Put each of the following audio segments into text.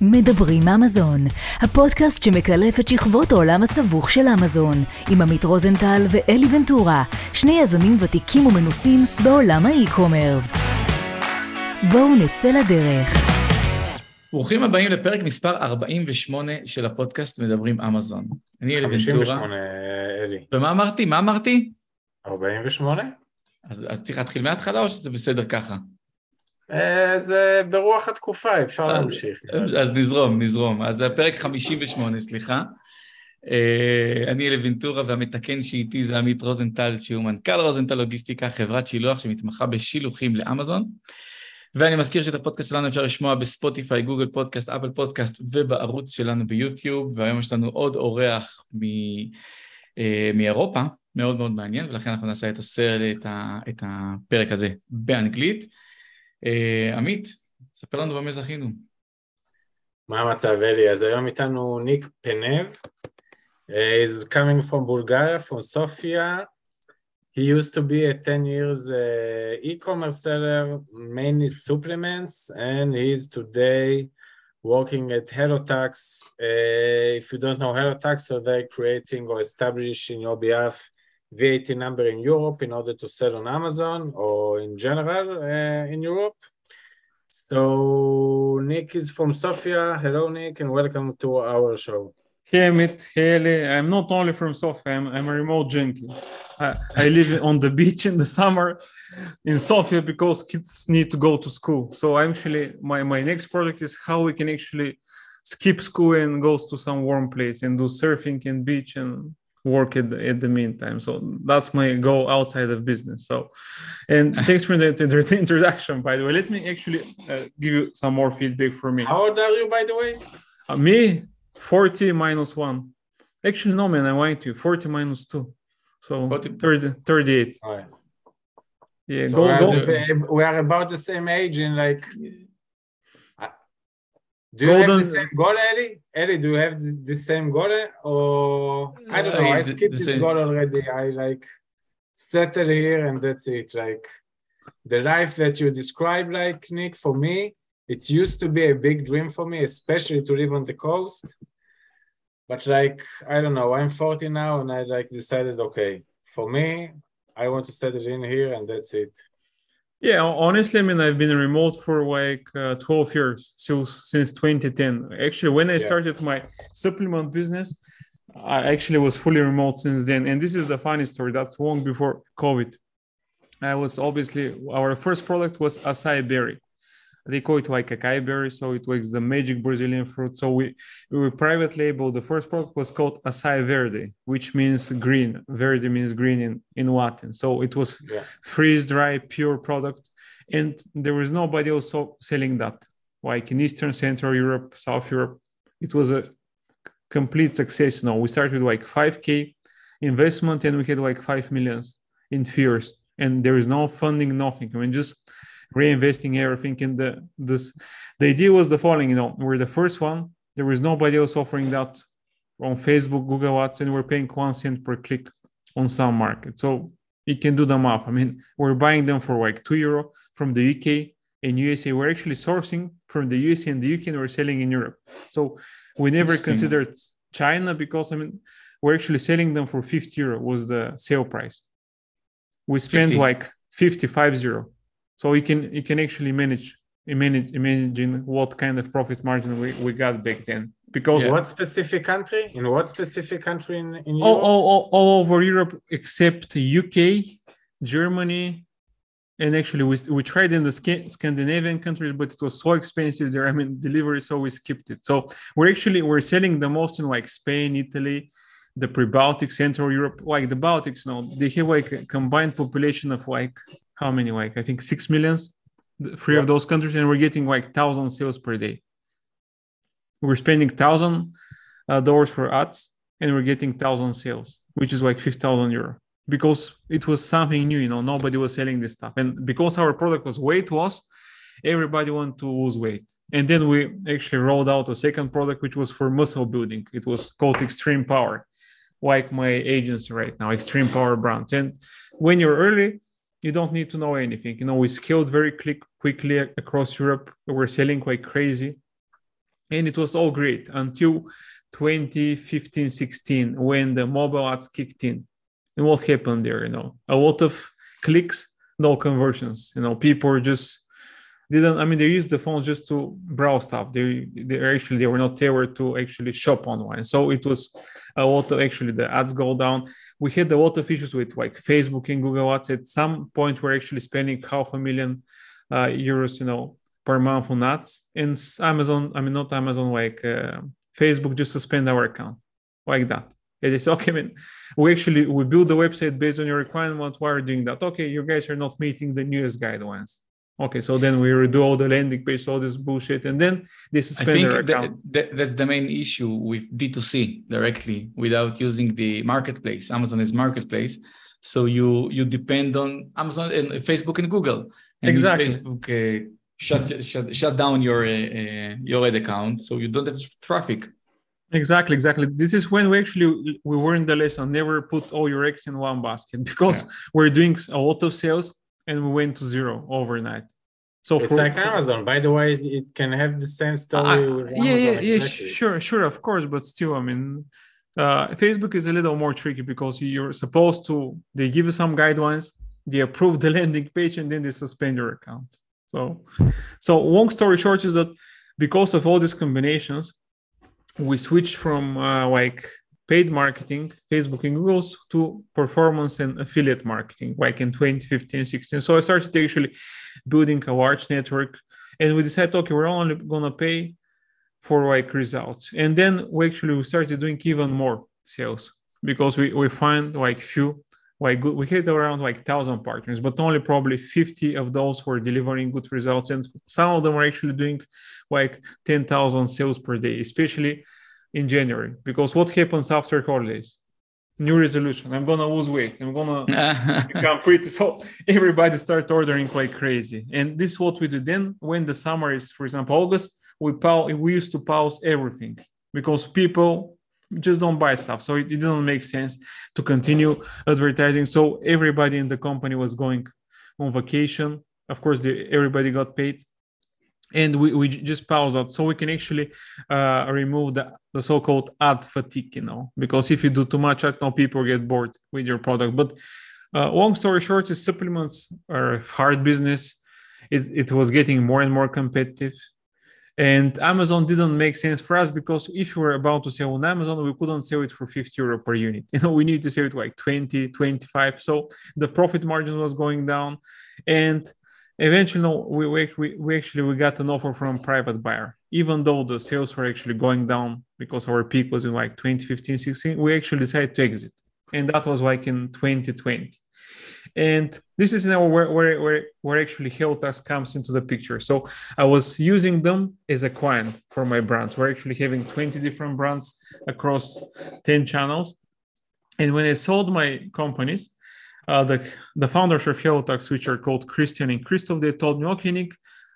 מדברים אמזון, הפודקאסט שמקלף את שכבות העולם הסבוך של אמזון, עם עמית רוזנטל ואלי ונטורה, שני יזמים ותיקים ומנוסים בעולם האי-קומרס. בואו נצא לדרך. ברוכים הבאים לפרק מספר 48 של הפודקאסט מדברים אמזון. אני אלי ונטורה. 58, אלי. ומה אמרתי? מה אמרתי? 48? אז, אז צריך להתחיל מההתחלה או שזה בסדר ככה? אה, זה ברוח התקופה, אפשר אה, להמשיך. אז נזרום, נזרום. אז זה הפרק 58, סליחה. אה, אני אלי ונטורה והמתקן שאיתי זה עמית רוזנטל, שהוא מנכ"ל רוזנטל לוגיסטיקה, חברת שילוח שמתמחה בשילוחים לאמזון. ואני מזכיר שאת הפודקאסט שלנו אפשר לשמוע בספוטיפיי, גוגל פודקאסט, אפל פודקאסט ובערוץ שלנו ביוטיוב, והיום יש לנו עוד אורח מ... מאירופה, מאוד מאוד מעניין, ולכן אנחנו נעשה את הסרט, את, ה... את הפרק הזה באנגלית. Uh, עמית, ספר לנו במה זכינו. מה המצב אלי? אז היום איתנו ניק פנב. Uh, he's coming from Bulgaria, from Sofia. He used to be a 10 years uh, e-commerce seller, mainly supplements, and he's today working at HelloTax. Uh, if you don't know HelloTax, so they're creating or establishing your behalf VAT number in Europe in order to sell on Amazon or in general uh, in Europe. So Nick is from Sofia. Hello, Nick, and welcome to our show. Hey, Amit. Hey. I'm not only from Sofia. I'm, I'm a remote junkie. I, I live on the beach in the summer in Sofia because kids need to go to school. So actually, my, my next project is how we can actually skip school and go to some warm place and do surfing and beach and work at the, at the meantime. So that's my goal outside of business. So, and thanks for the, the introduction, by the way. Let me actually uh, give you some more feedback for me. How old are you, by the way? Uh, me, 40 minus one. Actually, no, man, I lied to you. 40 minus two. So 30, 38. All right. Yeah, So go, we are, go. we are about the same age in like. Do you have Golden- the same goal, Eli? Eli, do you have the, same goal? Or I don't know, I the- skipped this same. goal already. I like settle here and that's it. Like the life that you describe, like Nick, for me, it used to be a big dream for me, especially to live on the coast. But like, I don't know, I'm 40 now and I like decided, okay, for me, I want to settle in here and that's it. Yeah, honestly, I mean, I've been remote for like uh, 12 years, so since 2010. Actually, when I Yeah. started my supplement business, I actually was fully remote since then. And this is the funny story. That's long before COVID. I was obviously our first product was acai berry. They call it like a acai berry, so it was the magic Brazilian fruit. So we we private label. The first product was called acai verde, which means green. Verde means green in, in Latin. So it was Yeah. freeze dry pure product and there was nobody else selling that like in eastern central europe south europe it was a complete success no we started with like 5k investment and we had like 5 millions in fears and there is no funding nothing i mean just reinvesting everything in the this the idea was the following you know we're the first one there was nobody else offering that on facebook google ads and we're paying one cent per click on some market so you can do the math. I mean, we're buying them for like two euro from the UK and USA. We're actually sourcing from the USA and the UK and we're selling in Europe. So we never considered China because I mean, we're actually selling them for 50 euro was the sale price. We spent 50. like 55 zero. So you can you can actually manage manage imagine what kind of profit margin we, we got back then because Yeah. What specific country? In what specific country in, in all, all, all, all over Europe except UK, Germany, and actually we, we tried in the Sca- Scandinavian countries, but it was so expensive there. I mean, delivery, so we skipped it. So we're actually we're selling the most in like Spain, Italy, the pre-Baltic, Central Europe, like the Baltics. Now they have like a combined population of like how many? Like I think six millions, three Yeah. of those countries, and we're getting like thousand sales per day. We're spending thousand uh, dollars for ads and we're getting thousand sales, which is like 5000 euro Because it was something new, you know, nobody was selling this stuff, and because our product was weight loss, everybody wanted to lose weight. And then we actually rolled out a second product, which was for muscle building. It was called Xtreme Power, like my agency right now, Xtreme Power Brands. And when you're early, you don't need to know anything. You know, we scaled very quick, quickly across Europe. We were selling like crazy and it was all great until 2015 16 when the mobile ads kicked in and what happened there you know a lot of clicks no conversions you know people just didn't i mean they used the phones just to browse stuff. They they actually they were not tailored to actually shop online. So it was a lot of actually the ads go down. We had a lot of issues with like facebook and google ads. At some point we're actually spending half a million uh, euros you know per month on ads. And amazon i mean not amazon like uh, facebook just suspend our account like that. It is okay I mean, we actually we build the website based on your requirement why are you doing that? Okay you guys are not meeting the newest guidelines Okay, so then we redo all the landing page, all this bullshit, and then they suspend I think their account. that, that, that's the main issue with D2C directly without using the marketplace. Amazon is marketplace. So you you depend on Amazon and Facebook and Google. And Exactly. Facebook uh, shut, shut shut down your uh, uh, your ad account, so you don't have traffic. Exactly, exactly. This is when we actually we were in the lesson. Never put all your eggs in one basket because we're doing a lot of sales and we went to zero overnight. So It's for, like Amazon. By the way, it can have the same story Uh, with yeah, Amazon. yeah, yeah, sure, sure, of course, but still, I mean, uh, Facebook is a little more tricky because you're supposed to. They give you some guidelines, they approve the landing page, and then they suspend your account. So, so long story short is that because of all these combinations, we switched from uh, like paid marketing, Facebook and Google's, to performance and affiliate marketing, like in 2015, 16. So I started actually building a large network, and we decided, okay, we're only gonna pay for like results, and then we actually we started doing even more sales because we we find like few like good, we had around like thousand partners, but only probably 50 of those were delivering good results, and some of them were actually doing like 10,000 sales per day, especially in January. Because what happens after holidays? New resolution. I'm gonna lose weight. I'm gonna become pretty. So everybody start ordering like crazy, and this is what we do. Then when the summer is, for example, August, we pause. We used to pause everything because people just don't buy stuff. So it, it didn't make sense to continue advertising. So everybody in the company was going on vacation. Of course, the, everybody got paid. And we, we just pause that so we can actually uh, remove the, the so-called ad fatigue, you know, because if you do too much, ad now people get bored with your product. But uh, long story short, is supplements are hard business. It, it was getting more and more competitive. And amazon didn't make sense for us because if we were about to sell on amazon we couldn't sell it for 50 euro per unit. You know we need to sell it like 20 25 so the profit margin was going down. And eventually we, we, we actually we got an offer from private buyer even though the sales were actually going down because our peak was in like 2015 16 we actually decided to exit and that was like in 2020 and this is now where, where, where, where actually HelloTax comes into the picture. So I was using them as a client for my brands. We're actually having 20 different brands across 10 channels. And when I sold my companies, uh, the, the founders of HelloTax, which are called Christian and Christoph, they told me, okay, Nick,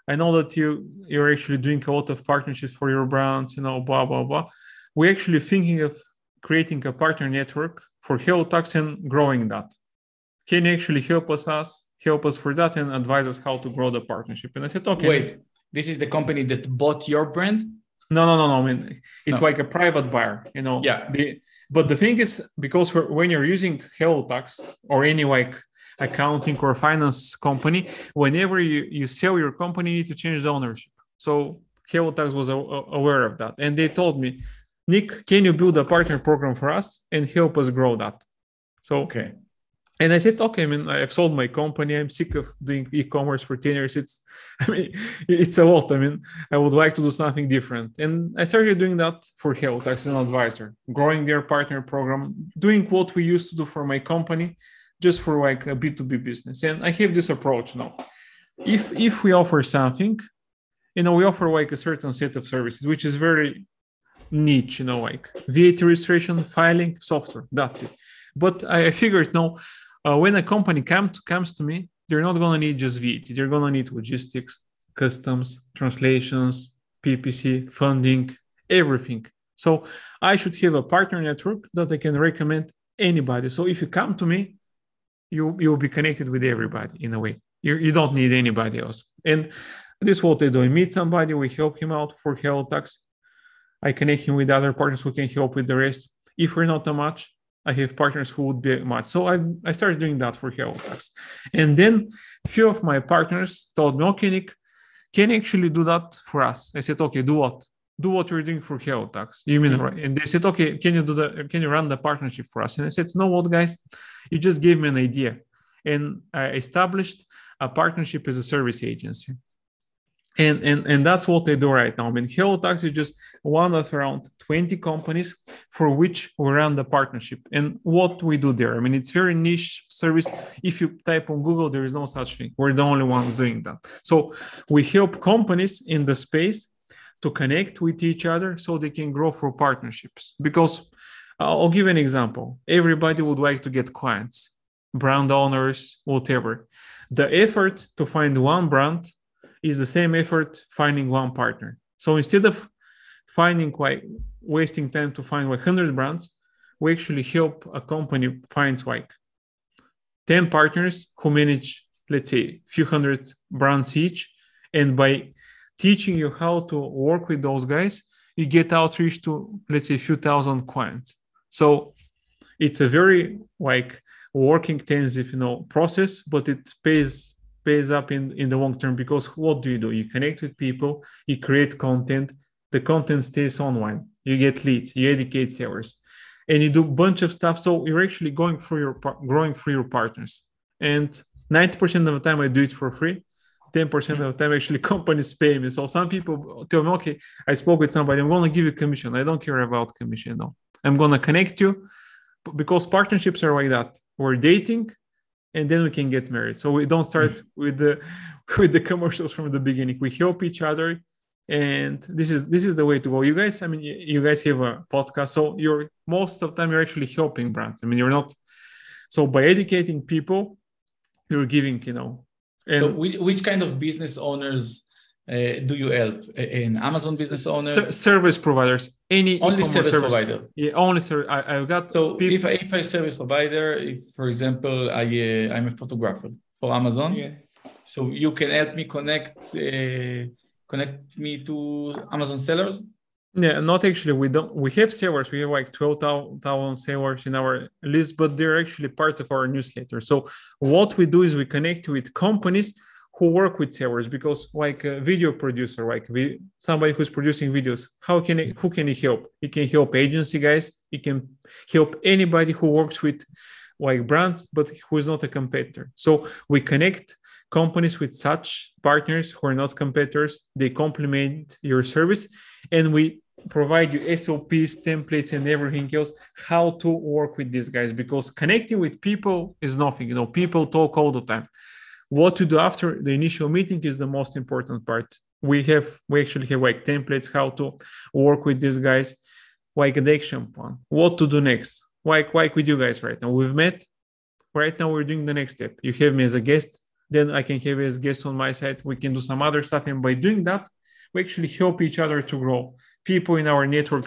I know that you, you're actually doing a lot of partnerships for your brands, you know, blah, blah, blah. We're actually thinking of creating a partner network for HelloTax and growing that can you actually help us, us help us for that and advise us how to grow the partnership and i said okay Wait, this is the company that bought your brand? no no no no i mean it's No. like a private buyer you know Yeah. the, but the thing is because when you're using Hellotax or any like accounting or finance company whenever you, you sell your company you need to change the ownership. So Hellotax was aware of that. And they told me nick can you build a partner program for us and help us grow that? So Okay. And I said, okay, I mean, I've sold my company. I'm sick of doing e-commerce for 10 years. It's, I mean, it's a lot. I mean, I would like to do something different. And I started doing that for Health as an advisor, growing their partner program, doing what we used to do for my company, just for like a B2B business. And I have this approach now. If if we offer something, you know, we offer like a certain set of services, which is very niche, you know, like VAT registration, filing, software. That's it. But I figured no, uh, when a company come to, comes to me, they're not going to need just VAT. They're going to need logistics, customs, translations, PPC, funding, everything. So I should have a partner network that I can recommend anybody. So if you come to me, you you will be connected with everybody in a way. You, you don't need anybody else. And this is what they do. I meet somebody, we help him out for HelloTax. I connect him with other partners who can help with the rest. If we're not a match, I have partners who would be a match. So I, I started doing that for HelloTax. And then a few of my partners told me, okay, Nick, can you actually do that for us? I said, okay, do what? Do what you're doing for HelloTax. You mean, mm-hmm. right? And they said, okay, can you do the, can you run the partnership for us? And I said, no, what guys, you just gave me an idea. And I established a partnership as a service agency and and and that's what they do right now. I mean, HelloTax is just one of around 20 companies for which we run the partnership. And what we do there, I mean, it's very niche service. If you type on Google, there is no such thing. We're the only ones doing that. So we help companies in the space to connect with each other so they can grow through partnerships. Because uh, I'll give an example. Everybody would like to get clients, brand owners, whatever. The effort to find one brand is the same effort finding one partner. So instead of finding like wasting time to find like 100 brands, we actually help a company find like 10 partners who manage, let's say, a few hundred brands each. And by teaching you how to work with those guys, you get outreach to, let's say, a few thousand clients. So it's a very like working intensive, you know, process, but it pays pays up in, in the long term because what do you do? You connect with people, you create content, the content stays online, you get leads, you educate sellers, and you do a bunch of stuff. So you're actually going through your growing through your partners. And 90% of the time I do it for free. 10% of the time actually companies pay me. So some people tell me, okay, I spoke with somebody, I'm gonna give you commission. I don't care about commission. No. I'm gonna connect you because partnerships are like that. We're dating, and then we can get married. So we don't start mm-hmm. with the with the commercials from the beginning. We help each other and this is this is the way to go. You guys i mean you guys have a podcast so you're most of the time you're actually helping brands. I mean you're not so by educating people you're giving you know and so which, which kind of business owners uh, do you help in Amazon business owners? service providers, any only service, service, provider. Yeah, only service. I, I got so people... if I, if I service provider, if for example I uh, I'm a photographer for Amazon, yeah. so you can help me connect uh, connect me to Amazon sellers. Yeah, not actually. We don't. We have sellers. We have like twelve thousand sellers in our list, but they're actually part of our newsletter. So what we do is we connect with companies who work with sellers because like a video producer like we, somebody who's producing videos how can he, who can he help? He can help agency guys he can help anybody who works with like brands but who is not a competitor. So we connect companies with such partners who are not competitors they complement your service and we provide you sops templates and everything else how to work with these guys because connecting with people is nothing you know people talk all the time what to do after the initial meeting is the most important part. We have we actually have like templates how to work with these guys like an action plan. What to do next? Like like with you guys right now. We've met. Right now we're doing the next step. You have me as a guest then i can have you as guest on my side. We can do some other stuff and by doing that we actually help each other to grow. People in our network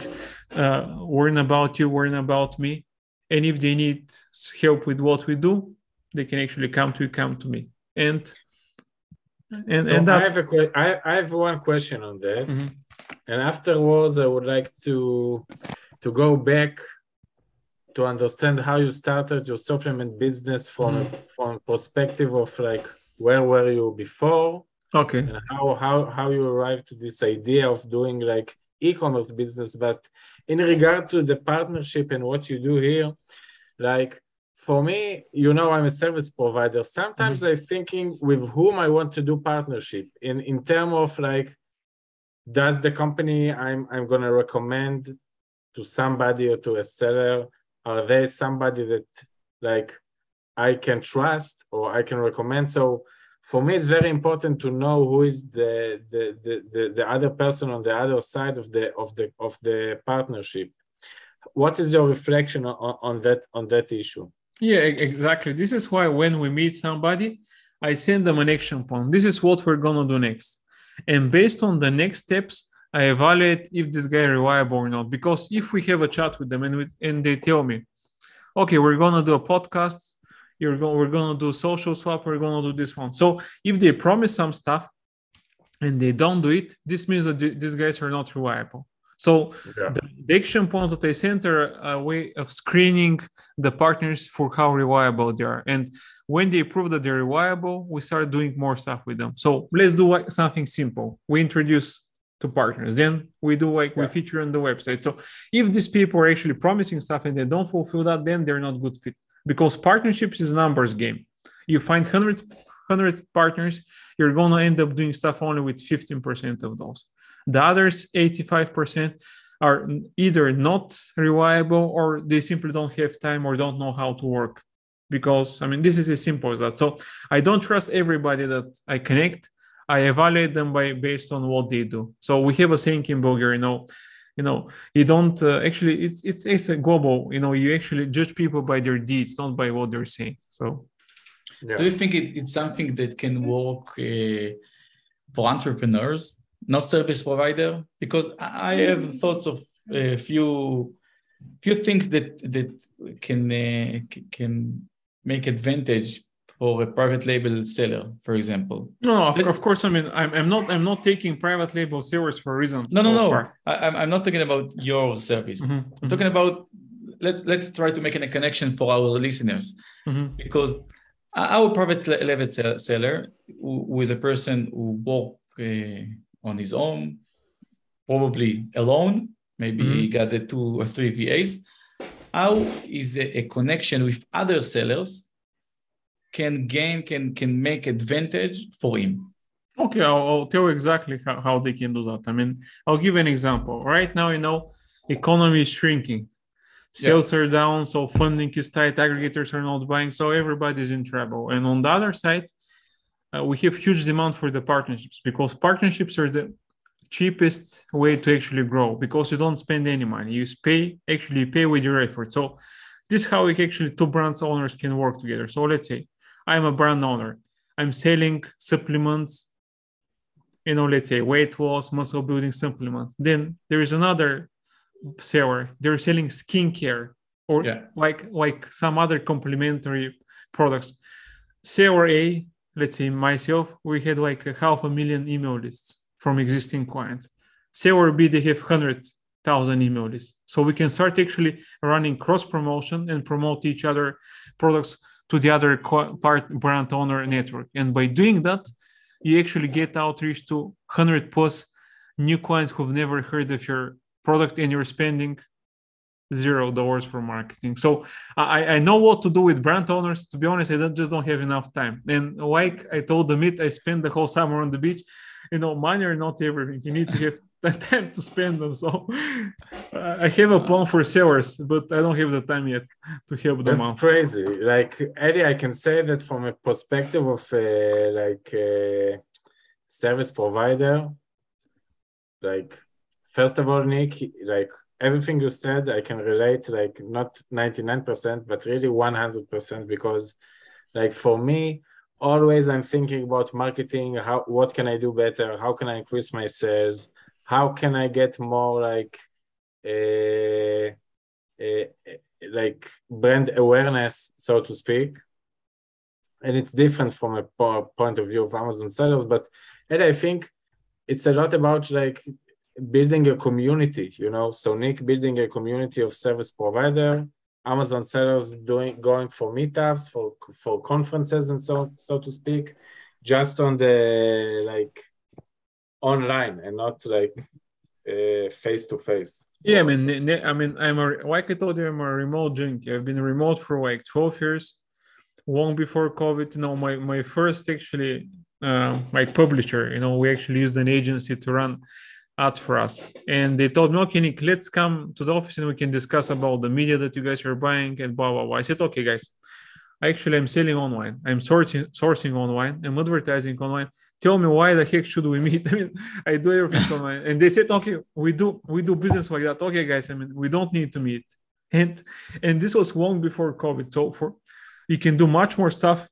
uh, learn about you learn about me and if they need help with what we do they can actually come to you come to me and and, so and I have a I, I have one question on that, mm-hmm. and afterwards I would like to to go back to understand how you started your supplement business from mm-hmm. from perspective of like where were you before? Okay. And how how how you arrived to this idea of doing like e-commerce business. But in regard to the partnership and what you do here like for me, you know, I'm a service provider. Sometimes mm-hmm. I'm thinking with whom I want to do partnership in in terms of like, does the company I'm I'm gonna recommend to somebody or to a seller are they somebody that like I can trust or I can recommend? So for me, it's very important to know who is the the the the, the other person on the other side of the of the of the partnership. What is your reflection on, on that on that issue? Yeah, exactly. This is why when we meet somebody, I send them an action plan. This is what we're gonna do next. And based on the next steps, I evaluate if this guy is reliable or not. Because if we have a chat with them and, we, and they tell me, okay, we're gonna do a podcast, you're going, we're gonna do social swap, we're gonna do this one. So if they promise some stuff and they don't do it, this means that these guys are not reliable. So Yeah. the, the action points that I sent are a way of screening the partners for how reliable they are. And when they prove that they're reliable, we start doing more stuff with them. So let's do like something simple. We introduce to partners. Then we do like we feature on the website. So if these people are actually promising stuff and they don't fulfill that, then they're not good fit because partnerships is a numbers game. You find 100, 100 partners, you're going to end up doing stuff only with 15% of those. The others, 85%, are either not reliable or they simply don't have time or don't know how to work. Because, I mean, this is as simple as that. So I don't trust everybody that I connect. I evaluate them by based on what they do. So we have a saying in Bulgaria, you know, you know, you don't uh, actually. It's it's it's a global. You know, you actually judge people by their deeds, not by what they're saying. So Yeah. Do you think it, it's something that can work uh, for entrepreneurs, not service provider? Because I I have thoughts of a few few things that that can uh, can make advantage for a private label seller, for example. no, of, of course. I mean, I'm, I'm not I'm not taking private label sellers for a reason. No, no, so no. far. I, I'm- I'm not talking about your service. Mhm, I'm talking about let's let's try to make a connection for our listeners. mhm, because our private label seller, who, who is a person who work uh, on his own, probably alone, maybe he mm-hmm. got the two or three VAs. How is a, a connection with other sellers can gain, can can make advantage for him? Okay, I'll, I'll tell you exactly how, how they can do that. I mean, I'll give an example. Right now, you know, economy is shrinking. Sales are down, so funding is tight, aggregators are not buying, so everybody's in trouble. And on the other side, uh, we have huge demand for the partnerships because partnerships are the cheapest way to actually grow because you don't spend any money. You pay actually pay with your effort. So this is how we actually two brands owners can work together. So let's say I'm a brand owner. I'm selling supplements you know, let's say weight loss, muscle building supplements. Then there is another seller. They're selling skincare or Yeah. like like some other complementary products. Seller A, let's say myself, we had like a half a million email lists from existing clients. or B, they have hundred thousand email lists. So we can start actually running cross promotion and promote each other products to the other part brand owner network. And by doing that, you actually get outreach to 100 plus new clients who've never heard of your product and you're spending zero dollars for marketing. So I, I know what to do with brand owners. To be honest i don't, just don't have enough time. And like i told Amit i spent the whole summer on the beach. You know money are not everything. You need to have the time to spend them. So uh, i have a plan for sellers but i don't have the time yet to help them That's out. crazy. Like Eddie, I can say that from a perspective of uh, like a service provider. Like, first of all, Nick, like everything you said, I can relate. Like not ninety nine percent, but really one hundred percent. Because, like for me, always I'm thinking about marketing. How what can I do better? How can I increase my sales? How can I get more like. Uh, uh, like brand awareness, so to speak. And it's different from a point of view of Amazon sellers, but and I think it's a lot about like building a community, you know. So Nick building a community of service provider, Amazon sellers doing going for meetups, for for conferences and so so to speak, just on the like online and not like face to face. Yeah, I mean, I mean, I'm a like I told you, I'm a remote junkie. I've been remote for like 12 years, long before COVID. You know, my my first actually uh, like publisher. You know, we actually used an agency to run ads for us, and they told me, okay, Nick, let's come to the office and we can discuss about the media that you guys are buying and blah blah blah. I said, okay, guys. Actually, I'm selling online. I'm sourcing sourcing online. I'm advertising online. Tell me why the heck should we meet? I mean, I do everything online. And they said, okay, we do we do business like that. Okay, guys. I mean, we don't need to meet. And and this was long before COVID. So for you can do much more stuff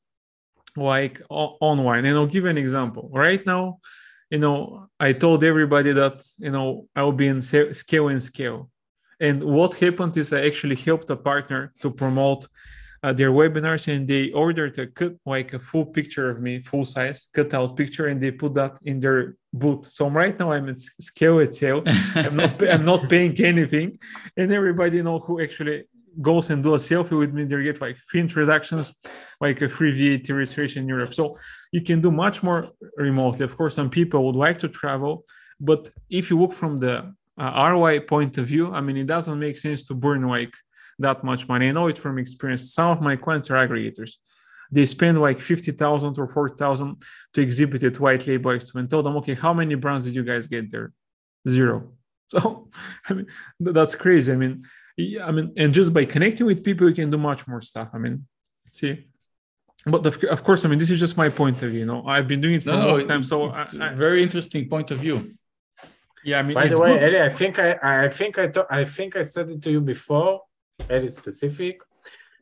like online. And I'll give you an example. Right now, you know, I told everybody that you know I'll be in scale and scale. And what happened is I actually helped a partner to promote uh, their webinars and they ordered a cut like a full picture of me full size cut out picture and they put that in their boot. So right now I'm at scale at sale. I'm not I'm not paying anything, and everybody know who actually goes and do a selfie with me. They get like free introductions, like a free VAT registration in Europe. So you can do much more remotely. Of course, some people would like to travel, but if you look from the uh, ROI point of view, I mean, it doesn't make sense to burn like that much money. I know it from experience. Some of my clients are aggregators they spend like 50,000 or 40,000 to exhibit it white label and told them, okay, how many brands did you guys get there? Zero. So, I mean, that's crazy. I mean, I mean, and just by connecting with people, you can do much more stuff. I mean, see, but of, of course, I mean, this is just my point of view. You know, I've been doing it for no, a long time. So, it's I, I, very interesting point of view. Yeah, I mean, by the way, good. Eli, I think I, I think I, th- I think I said it to you before. Very specific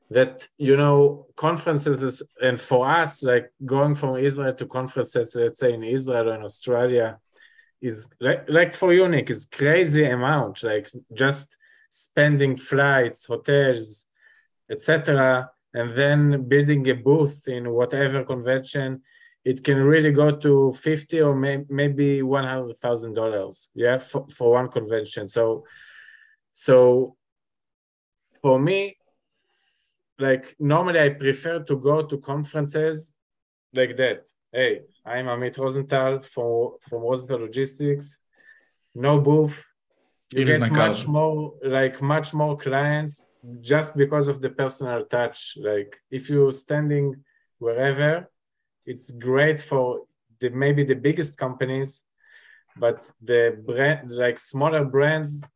that you know conferences is, and for us like going from israel to conferences let's say in israel or in australia is like, like for unique is crazy amount like just spending flights hotels etc and then building a booth in whatever convention it can really go to 50 or may, maybe 100000 dollars yeah for, for one convention so so for me like normally I prefer to go to conferences like that. Hey, I'm Amit Rosenthal from from Rosenthal Logistics. No booth. You get much more like much more clients just because of the personal touch. Like if you're standing wherever, it's great for the maybe the biggest companies, but the brand like smaller brands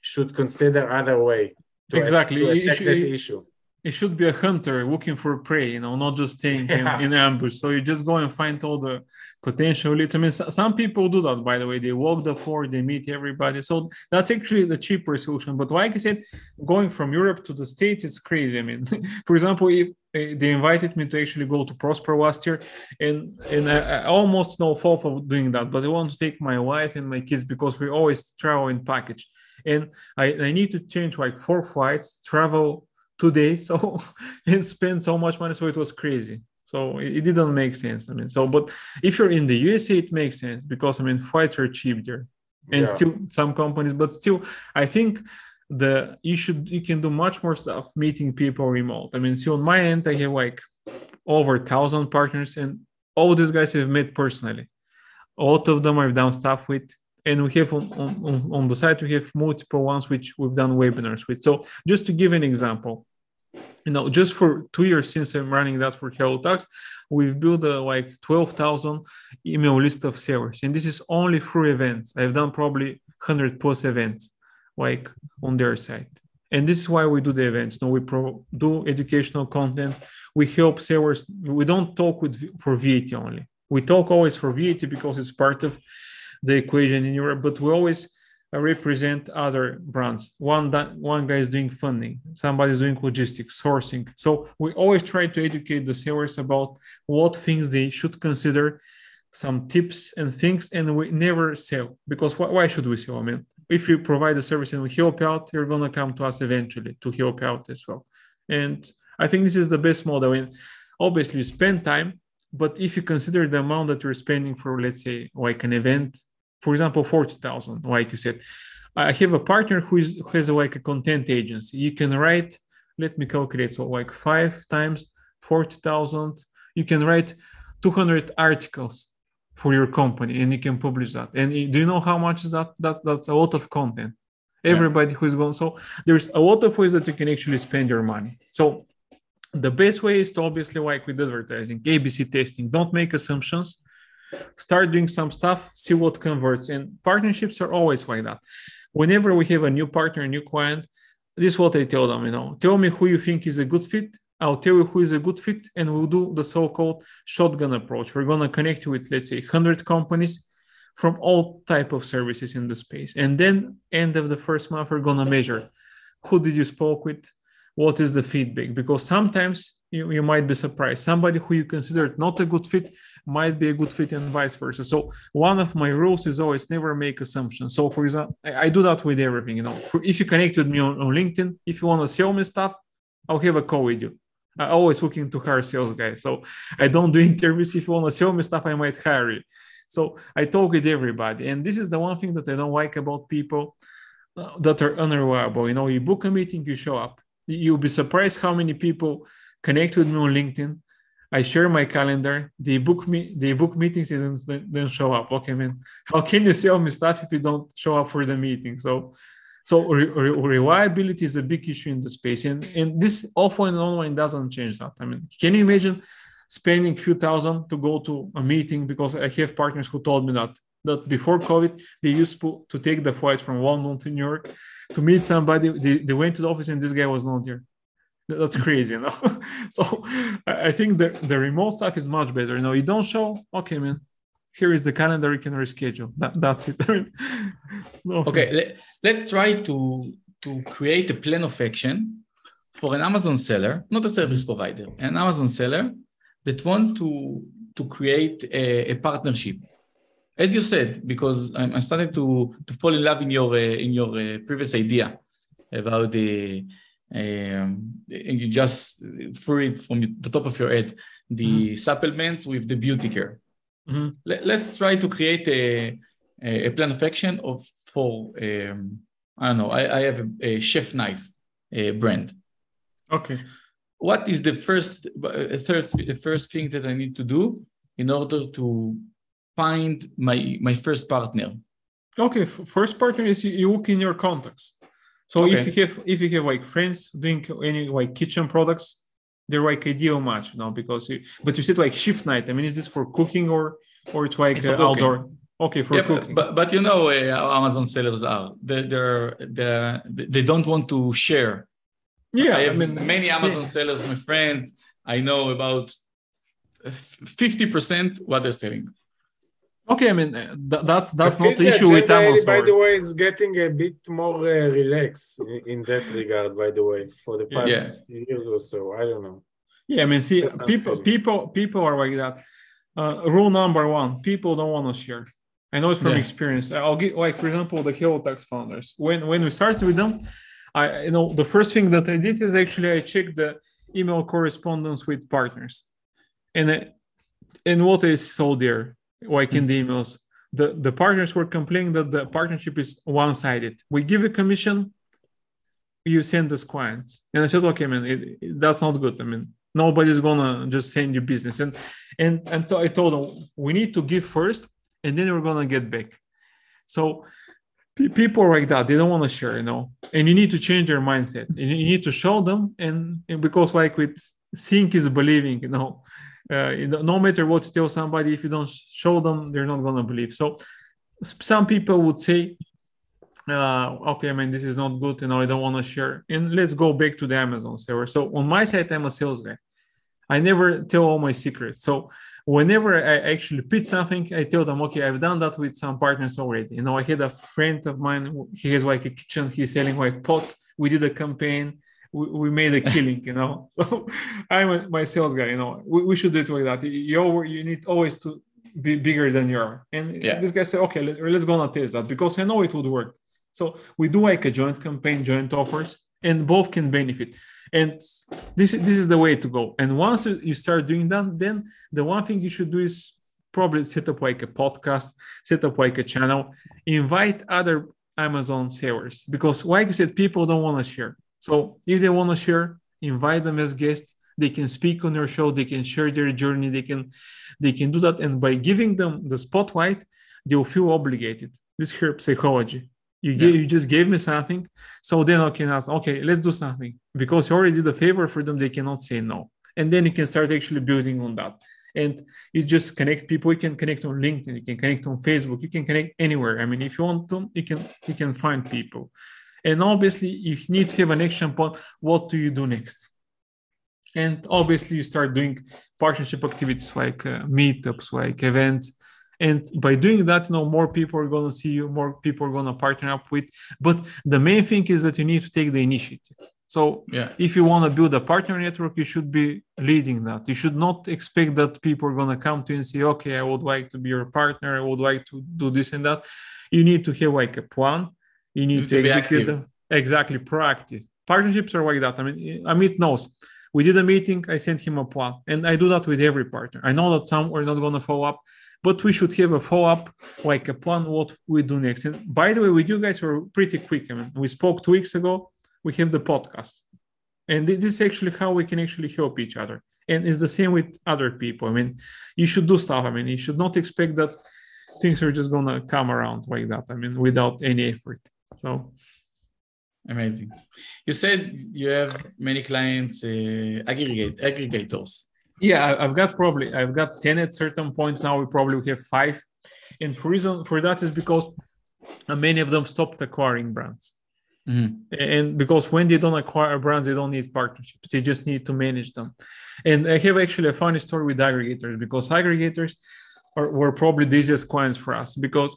should consider other way to exactly. to attack that issue it should be a hunter looking for prey, you know, not just staying yeah. in, in, ambush. So you just go and find all the potential leads. I mean, some people do that, by the way. They walk the floor, they meet everybody. So that's actually the cheaper solution. But like I said, going from Europe to the States, is crazy. I mean, for example, if eh, they invited me to actually go to Prosper last year, and and I, I almost no fault of doing that. But I want to take my wife and my kids because we always travel in package, and I, I need to change like four flights, travel two days so and spend so much money so it was crazy. So it, it, didn't make sense i mean so but if you're in the usa it makes sense because i mean flights are cheap there and yeah. still some companies but still i think the you should you can do much more stuff meeting people remote. I mean see on my end i have like over a thousand partners and all these guys have met personally. A lot of them i've done stuff with and we have on, on, on the site we have multiple ones which we've done webinars with. So just to give an example you know just for two years since i'm running that for HelloTax we've built a like 12000 email list of sellers and this is only through events. I've done probably 100 plus events like on their site. And this is why we do the events. You no we pro- do educational content. We help sellers we don't talk with for vat only. We talk always for vat because it's part of the equation in Europe, but we always uh, represent other brands. One that one guy is doing funding, somebody is doing logistics, sourcing. So we always try to educate the sellers about what things they should consider, some tips and things, and we never sell because why, why should we sell? I mean, if you provide a service and we help out, you're gonna come to us eventually to help out as well. And I think this is the best model. And obviously, you spend time, but if you consider the amount that you're spending for, let's say, like an event for example, 40,000, like you said. I have a partner who, is, who has like a content agency. You can write, let me calculate, so like five times 40,000, you can write 200 articles for your company and you can publish that. And do you know how much is that? that that's a lot of content. Everybody yeah. who is going, so there's a lot of ways that you can actually spend your money. So the best way is to obviously like with advertising, ABC testing, don't make assumptions start doing some stuff, see what converts. And partnerships are always like that. Whenever we have a new partner, a new client, this is what I tell them, you know, tell me who you think is a good fit. I'll tell you who is a good fit, and we'll do the so-called shotgun approach. We're gonna connect with, let's say, 100 companies from all type of services in the space. And then end of the first month, we're gonna measure who did you spoke with, what is the feedback, because sometimes you, you might be surprised. Somebody who you considered not a good fit might be a good fit and vice versa. So one of my rules is always never make assumptions. So for example, I, I do that with everything. You know, if you connect with me on, on LinkedIn, if you want to sell me stuff, I'll have a call with you. I always looking to hire sales guys. So I don't do interviews. If you want to sell me stuff, I might hire you. So I talk with everybody, and this is the one thing that I don't like about people uh, that are unreliable. You know, you book a meeting, you show up. You'll be surprised how many people connect with me on LinkedIn. I share my calendar. They book me. They book meetings and then, then show up. Okay, man. How can you sell me stuff if you don't show up for the meeting? So, so re- re- reliability is a big issue in the space, and and this offline and online doesn't change that. I mean, can you imagine spending a few thousand to go to a meeting because I have partners who told me that that before COVID they used to, to take the flight from London to New York to meet somebody. They, they went to the office and this guy was not there. That's crazy, you know. so I think the, the remote stuff is much better. You know, you don't show, okay, man, here is the calendar, you can reschedule. That, that's it. no. Okay, let, us try to to create a plan of action for an Amazon seller, not a service provider, an Amazon seller that want to to create a, a partnership. As you said, because I'm, I'm starting to to fall in love in your uh, in your uh, previous idea about the um, and you just threw it from the top of your head the mm-hmm. supplements with the beauty care. Mm-hmm. Let, us try to create a, a plan of action of for um, I don't know. I, I have a, a chef knife a brand. Okay. What is the first first first thing that I need to do in order to find my my first partner? Okay, first partner is you look in your contacts. So okay. if you have if you have like friends doing any like kitchen products, they're like ideal match, you know, because you, but you said like chef knife. I mean, is this for cooking or or it's like it's uh, outdoor? Okay, for yeah, cooking. But, but you know uh, how Amazon sellers are. They they're, they're they don't want to share. Yeah, I have I mean, many Amazon yeah. sellers, my friends. I know about fifty percent what they're selling. Okay, I mean uh, th- that's that's not the issue with Amazon. By the way, is getting a bit more uh, relaxed in, that regard. By the way, for the past yeah. years or so, I don't know. Yeah, I mean, see, people, people, people are like that. Uh, rule number one: people don't want to share. I know it's from yeah. experience. I'll get like, for example, the HelloTax founders. When when we started with them, I you know the first thing that I did is actually I checked the email correspondence with partners, and and what is so there like in hmm. the emails, the, the partners were complaining that the partnership is one-sided. We give a commission, you send us clients. And I said, okay, man, it, it, that's not good. I mean, nobody's gonna just send you business. And and and I told them we need to give first, and then we're gonna get back. So people like that they don't want to share you know and you need to change their mindset and you need to show them and, and because like with seeing is believing you know uh, no matter what you tell somebody, if you don't show them, they're not going to believe. So some people would say, uh, okay, I mean, this is not good, you know, I don't want to share. And let's go back to the Amazon server. So on my side, I'm a sales guy. I never tell all my secrets. So whenever I actually pitch something, I tell them, okay, I've done that with some partners already. You know, I had a friend of mine, he has like a kitchen, he's selling like pots. We did a campaign we, we made a killing, you know. So I'm a, my sales guy, you know. We, we should do it like that. You you need always to be bigger than you are. And yeah. this guy said, okay, let, let's go and test that because I know it would work. So we do like a joint campaign, joint offers, and both can benefit. And this this is the way to go. And once you start doing that, then the one thing you should do is probably set up like a podcast, set up like a channel, invite other Amazon sellers because, like you said, people don't want to share. So if they want to share, invite them as guests. They can speak on your show. They can share their journey. They can, they can do that. And by giving them the spotlight, they'll feel obligated. This here psychology. You yeah. you just gave me something, so then I can ask, okay, let's do something because you already did a favor for them. They cannot say no, and then you can start actually building on that. And you just connect people. You can connect on LinkedIn. You can connect on Facebook. You can connect anywhere. I mean, if you want to, you can you can find people. And obviously, you need to have an action point. What do you do next? And obviously, you start doing partnership activities like uh, meetups, like events. And by doing that, you know, more people are going to see you, more people are going to partner up with. But the main thing is that you need to take the initiative. So yeah. if you want to build a partner network, you should be leading that. You should not expect that people are going to come to you and say, okay, I would like to be your partner. I would like to do this and that. You need to have like a plan you need to, to execute them exactly proactive partnerships are like that i mean amit knows we did a meeting i sent him a plan and i do that with every partner i know that some are not going to follow up but we should have a follow-up, like a plan what we do next. And by the way, with you guys were pretty quick. I mean, we spoke two weeks ago. We have the podcast, and this is actually how we can actually help each other. And it's the same with other people. I mean, you should do stuff. I mean, you should not expect that things are just gonna come around like that. I mean, without any effort. So Amazing. You said you have many clients, uh, aggregate aggregators. Yeah, I've got probably I've got ten at certain point now. We probably have five, and for reason for that is because uh, many of them stopped acquiring brands, Mhm. and because when they don't acquire brands, they don't need partnerships. They just need to manage them. And I have actually a funny story with aggregators because aggregators are, were probably the easiest clients for us because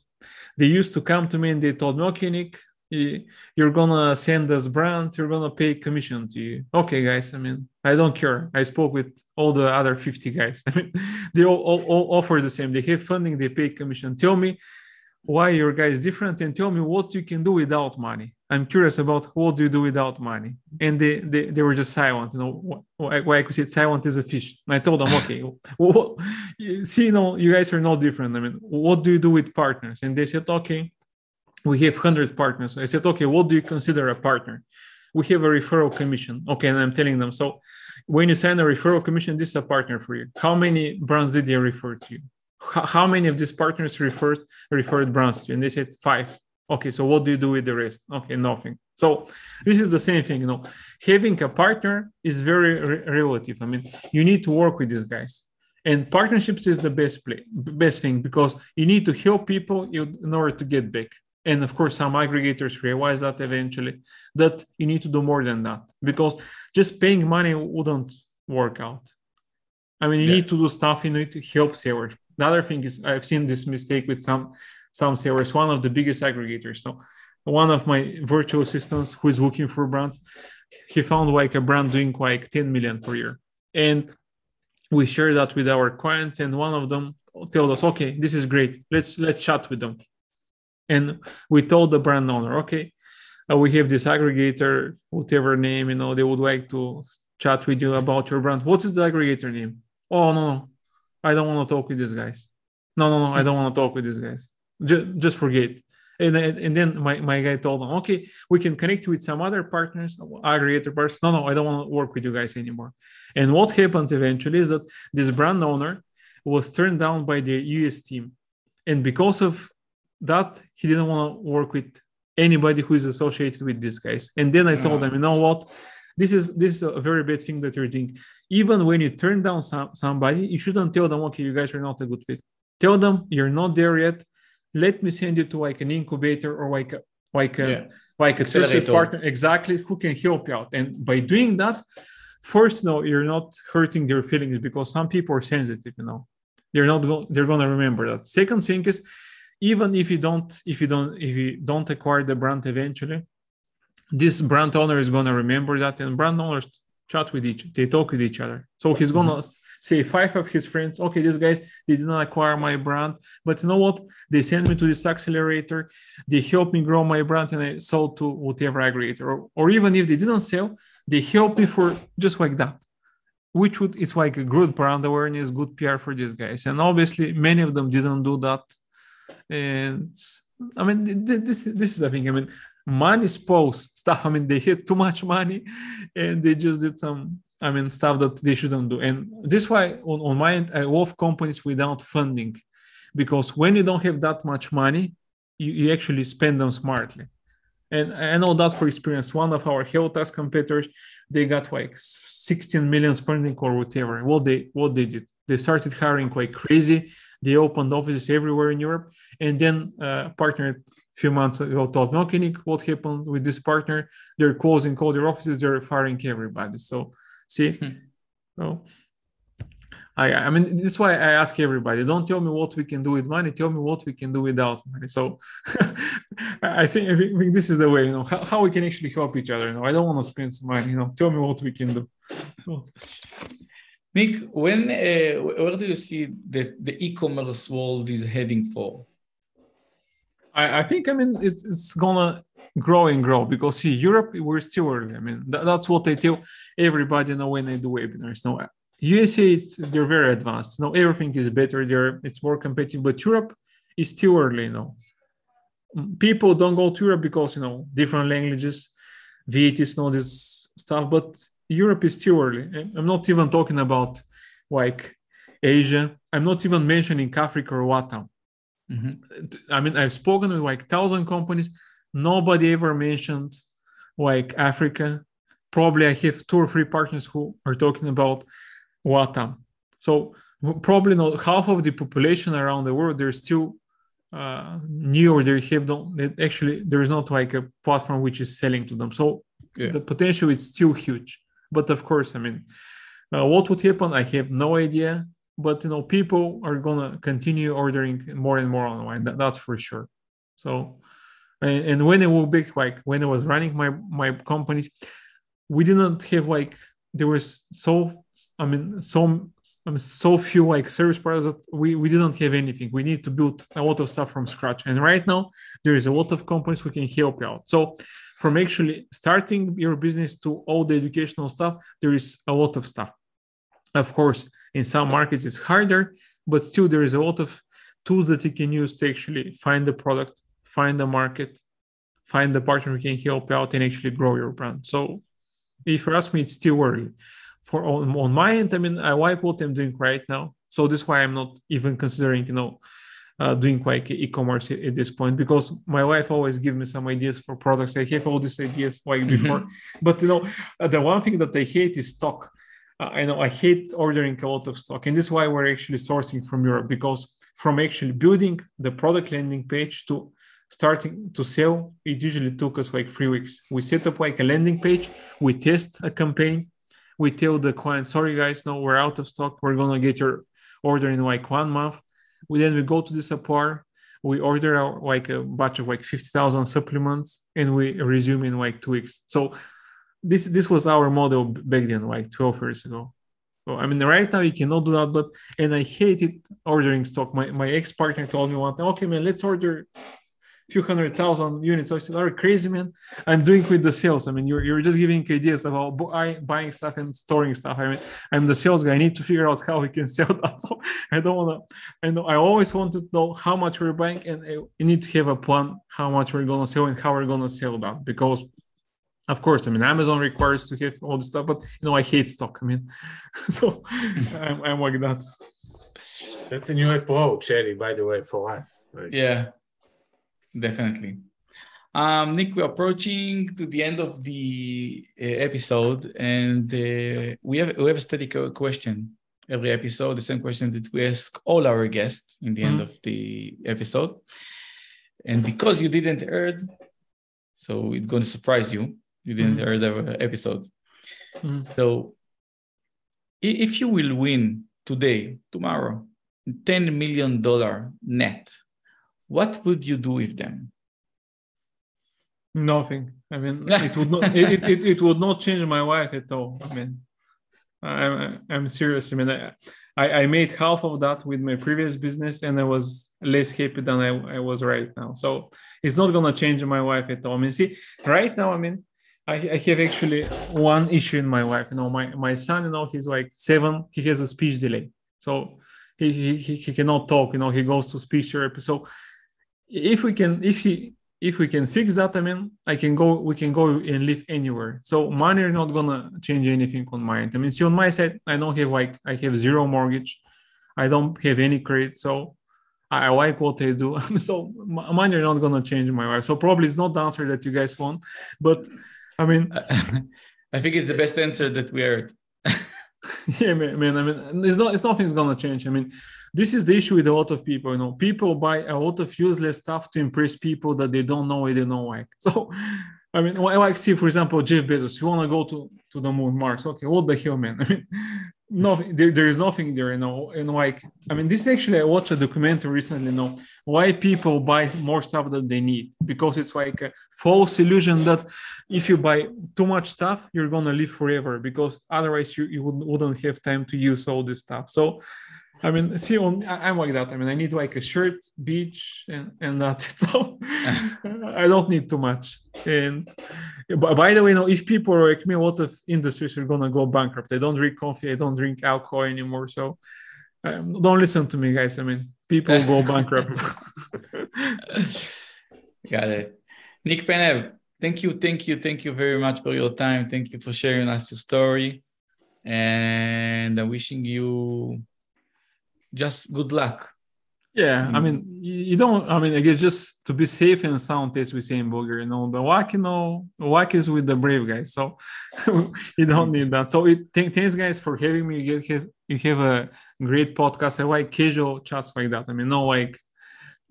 they used to come to me and they told me, "Okay, Nick, you- you're gonna send us brands you're gonna pay commission to you. Okay guys i mean i don't care. I spoke with all the other 50 guys. I mean they all, all, all offer the same. They have funding they pay commission. Tell me why your guy is different and tell me what you can do without money i'm curious about what do you do without money and they they, they were just silent you know why, why i could say silent is a fish and i told them okay well, see you know you guys are no different i mean what do you do with partners and they said okay we have 100 partners. I said, okay, what do you consider a partner? We have a referral commission. Okay, and I'm telling them, so when you sign a referral commission, this is a partner for you. How many brands did they refer to you? How, many of these partners refers, referred brands to you? And they said five. Okay, so what do you do with the rest? Okay, nothing. So this is the same thing, you know. Having a partner is very re- relative. I mean, you need to work with these guys and partnerships is the best play best thing because you need to help people in order to get back and of course some aggregators realize that eventually that you need to do more than that because just paying money wouldn't work out i mean you Yeah. need to do stuff you need to help sellers the other thing is i've seen this mistake with some some sellers one of the biggest aggregators. So one of my virtual assistants who is looking for brands he found like a brand doing like 10 million per year. And we share that with our clients and one of them told us okay this is great. Let's let's chat with them. And we told the brand owner okay uh, we have this aggregator whatever name you know they would like to chat with you about your brand. What is the aggregator name? Oh no no i don't want to talk with these guys. No no no i don't want to talk with these guys. Just, just forget. And, then- and then my, my guy told them okay we can connect with some other partners aggregator partners. No no i don't want to work with you guys anymore. And what happened eventually is that this brand owner was turned down by the us team. And because of that he didn't want to work with anybody who is associated with these guys. And then i told mm. them you know what this is this is a very bad thing that you're doing. Even when you turn down some, somebody you shouldn't tell them okay you guys are not a good fit. Tell them you're not there yet. Let me send you to like an incubator or like a like a Yeah. like a trusted partner exactly who can help you out. And by doing that first no you're not hurting their feelings because some people are sensitive you know. They're not going they're going to remember that. Second thing is even if you don't if you don't if you don't acquire the brand eventually this brand owner is going to remember that and brand owners chat with each they talk with each other. So he's going to mm-hmm. say five of his friends okay these guys they did not acquire my brand but you know what? They sent me to this accelerator they helped me grow my brand and i sold to whatever aggregator. Or, or even if they didn't sell they helped me for just like that which would it's like a good brand awareness good pr for these guys. And obviously many of them didn't do that. And i mean th- th- this, this is the thing. I mean money spoils stuff. I mean they hit too much money and they just did some i mean stuff that they shouldn't do. And this why on, on my end i love companies without funding because when you don't have that much money you, you actually spend them smartly. And i know that for experience one of our HelloTax competitors they got like 16 million funding or whatever. What they what they did they started hiring like crazy. They opened offices everywhere in europe. And then uh, partnered few months ago told me nick what happened with this partner they're closing all their offices they're firing everybody so see Hmm. so I, I mean, this is why I ask everybody: don't tell me what we can do with money. Tell me what we can do without money. So, I think, I think this is the way, you know, how, how we can actually help each other. You know, I don't want to spend some money. You know, tell me what we can do. Nick, when uh, where do you see that the e-commerce world is heading for? I, I think, I mean, it's it's gonna grow and grow because see, Europe, we're still early. I mean, that, that's what I tell everybody. You know, when I do webinars, no, USA, they're very advanced. Know, everything is better there. It's more competitive, but Europe is still early. You know, people don't go to Europe because you know different languages, VATs, all this stuff. But Europe is still early. I'm not even talking about like Asia. I'm not even mentioning Africa or LATAM. Mm-hmm. I mean, I've spoken with like thousand companies. Nobody ever mentioned like Africa. Probably I have two or three partners who are talking about LATAM. So probably not half of the population around the world. They're still uh, new or they have don't they actually there is not like a platform which is selling to them. So yeah. the potential is still huge. But of course, I mean, uh, what would happen? I have no idea but you know people are gonna continue ordering more and more online that, that's for sure. So and, and when it will be like when i was running my my companies we didn't have like there was so i mean so I mean, so few like service providers that we, we didn't have anything. We need to build a lot of stuff from scratch. And right now there is a lot of companies who can help you out. So from actually starting your business to all the educational stuff there is a lot of stuff. Of course in some markets it's harder but still there is a lot of tools that you can use to actually find the product find the market find the partner who can help out and actually grow your brand. So if you ask me it's still early for on, on my end i mean i like what i'm doing right now. So this is why i'm not even considering you know uh, doing like e-commerce at this point because my wife always gives me some ideas for products. I have all these ideas like mm-hmm. before. Mm-hmm. but you know the one thing that i hate is stock Uh, I know I hate ordering a lot of stock, and this is why we're actually sourcing from Europe because from actually building the product landing page to starting to sell, it usually took us like three weeks. We set up like a landing page, we test a campaign, we tell the client, sorry guys, no, we're out of stock. We're gonna get your order in like one month. We then we go to the supplier, we order our, like a batch of like 50,000 supplements and we resume in like two weeks. So this this was our model back then, like 12 years ago. So I mean, right now you cannot do that, but and I hated ordering stock. My my ex partner told me one time, okay, man, let's order a few hundred thousand units. I said, are you crazy, man? I'm doing with the sales. I mean, you're you're just giving ideas about buying stuff and storing stuff. I mean, I'm the sales guy. I need to figure out how we can sell that. So I don't want to. I know I always want to know how much we're buying, and uh, you need to have a plan how much we're gonna sell and how we're gonna sell that because of course i mean amazon requires to have all the stuff but you know i hate stock i mean so I'm, I'm like that that's a new approach Eddie, by the way for us yeah definitely um, Nick, we're approaching to the end of the uh, episode, and uh, we have we have a static question every episode. The same question that we ask all our guests in the mm-hmm. end of the episode. And because you didn't heard, so it's going to surprise you you didn't mm-hmm. hear the episode. Mm-hmm. So if you will win today, tomorrow, $10 million net, what would you do with them? Nothing. I mean, it would not. it, it, it would not change my life at all. I mean, I'm I'm serious. I mean, I, I made half of that with my previous business, and I was less happy than I, I was right now. So it's not gonna change my life at all. I mean, see, right now, I mean, I, I have actually one issue in my life. You know, my my son, you know, he's like seven. He has a speech delay, so he he he cannot talk. You know, he goes to speech therapy. So if we can, if he if we can fix that, I mean, I can go. We can go and live anywhere. So money are not gonna change anything on my end. I mean, see, on my side, I don't have like I have zero mortgage. I don't have any credit, so I like what I do. so money are not gonna change my life. So probably it's not the answer that you guys want, but I mean, I think it's the best answer that we heard. yeah, man. I mean, it's not. It's nothing's gonna change. I mean, this is the issue with a lot of people. You know, people buy a lot of useless stuff to impress people that they don't know they don't like. So, I mean, like see, for example, Jeff Bezos. You want to go to to the moon, Mars? Okay, what the hell, man? I mean, no there, there is nothing there you know and like i mean this actually i watched a documentary recently you know why people buy more stuff than they need because it's like a false illusion that if you buy too much stuff you're gonna live forever because otherwise you, you wouldn't have time to use all this stuff so I mean, see, I'm like that. I mean, I need like a shirt, beach, and, and that's it. So I don't need too much. And by, by the way, no, if people are like me, a lot of industries are gonna go bankrupt. I don't drink coffee, I don't drink alcohol anymore. So um, don't listen to me, guys. I mean, people go bankrupt. Got it. Nick Penev, thank you, thank you, thank you very much for your time. Thank you for sharing us your story. And I'm wishing you just good luck. Yeah, I mean, you you don't. I mean, I guess just to be safe and sound, as we say in Bulgaria, you know, the whack, you know, whack is with the brave guys. So you don't need that. So it, th- thanks, guys, for having me. You have, you have a great podcast. I like casual chats like that. I mean, no like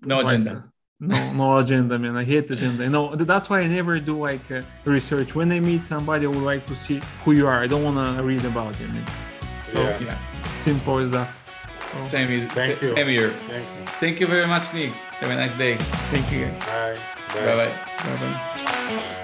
No agenda. No, no agenda, man. I hate agenda. No, that's why I never do like uh, research. When I meet somebody, I would like to see who you are. I don't want to read about you. I mean, So- Yeah, Yeah, simple as that. So, same, is- Thank you. same here. thank you. Thank you very much, Nick. Have a nice day. thank you, guys. Bye. Bye bye. Bye bye.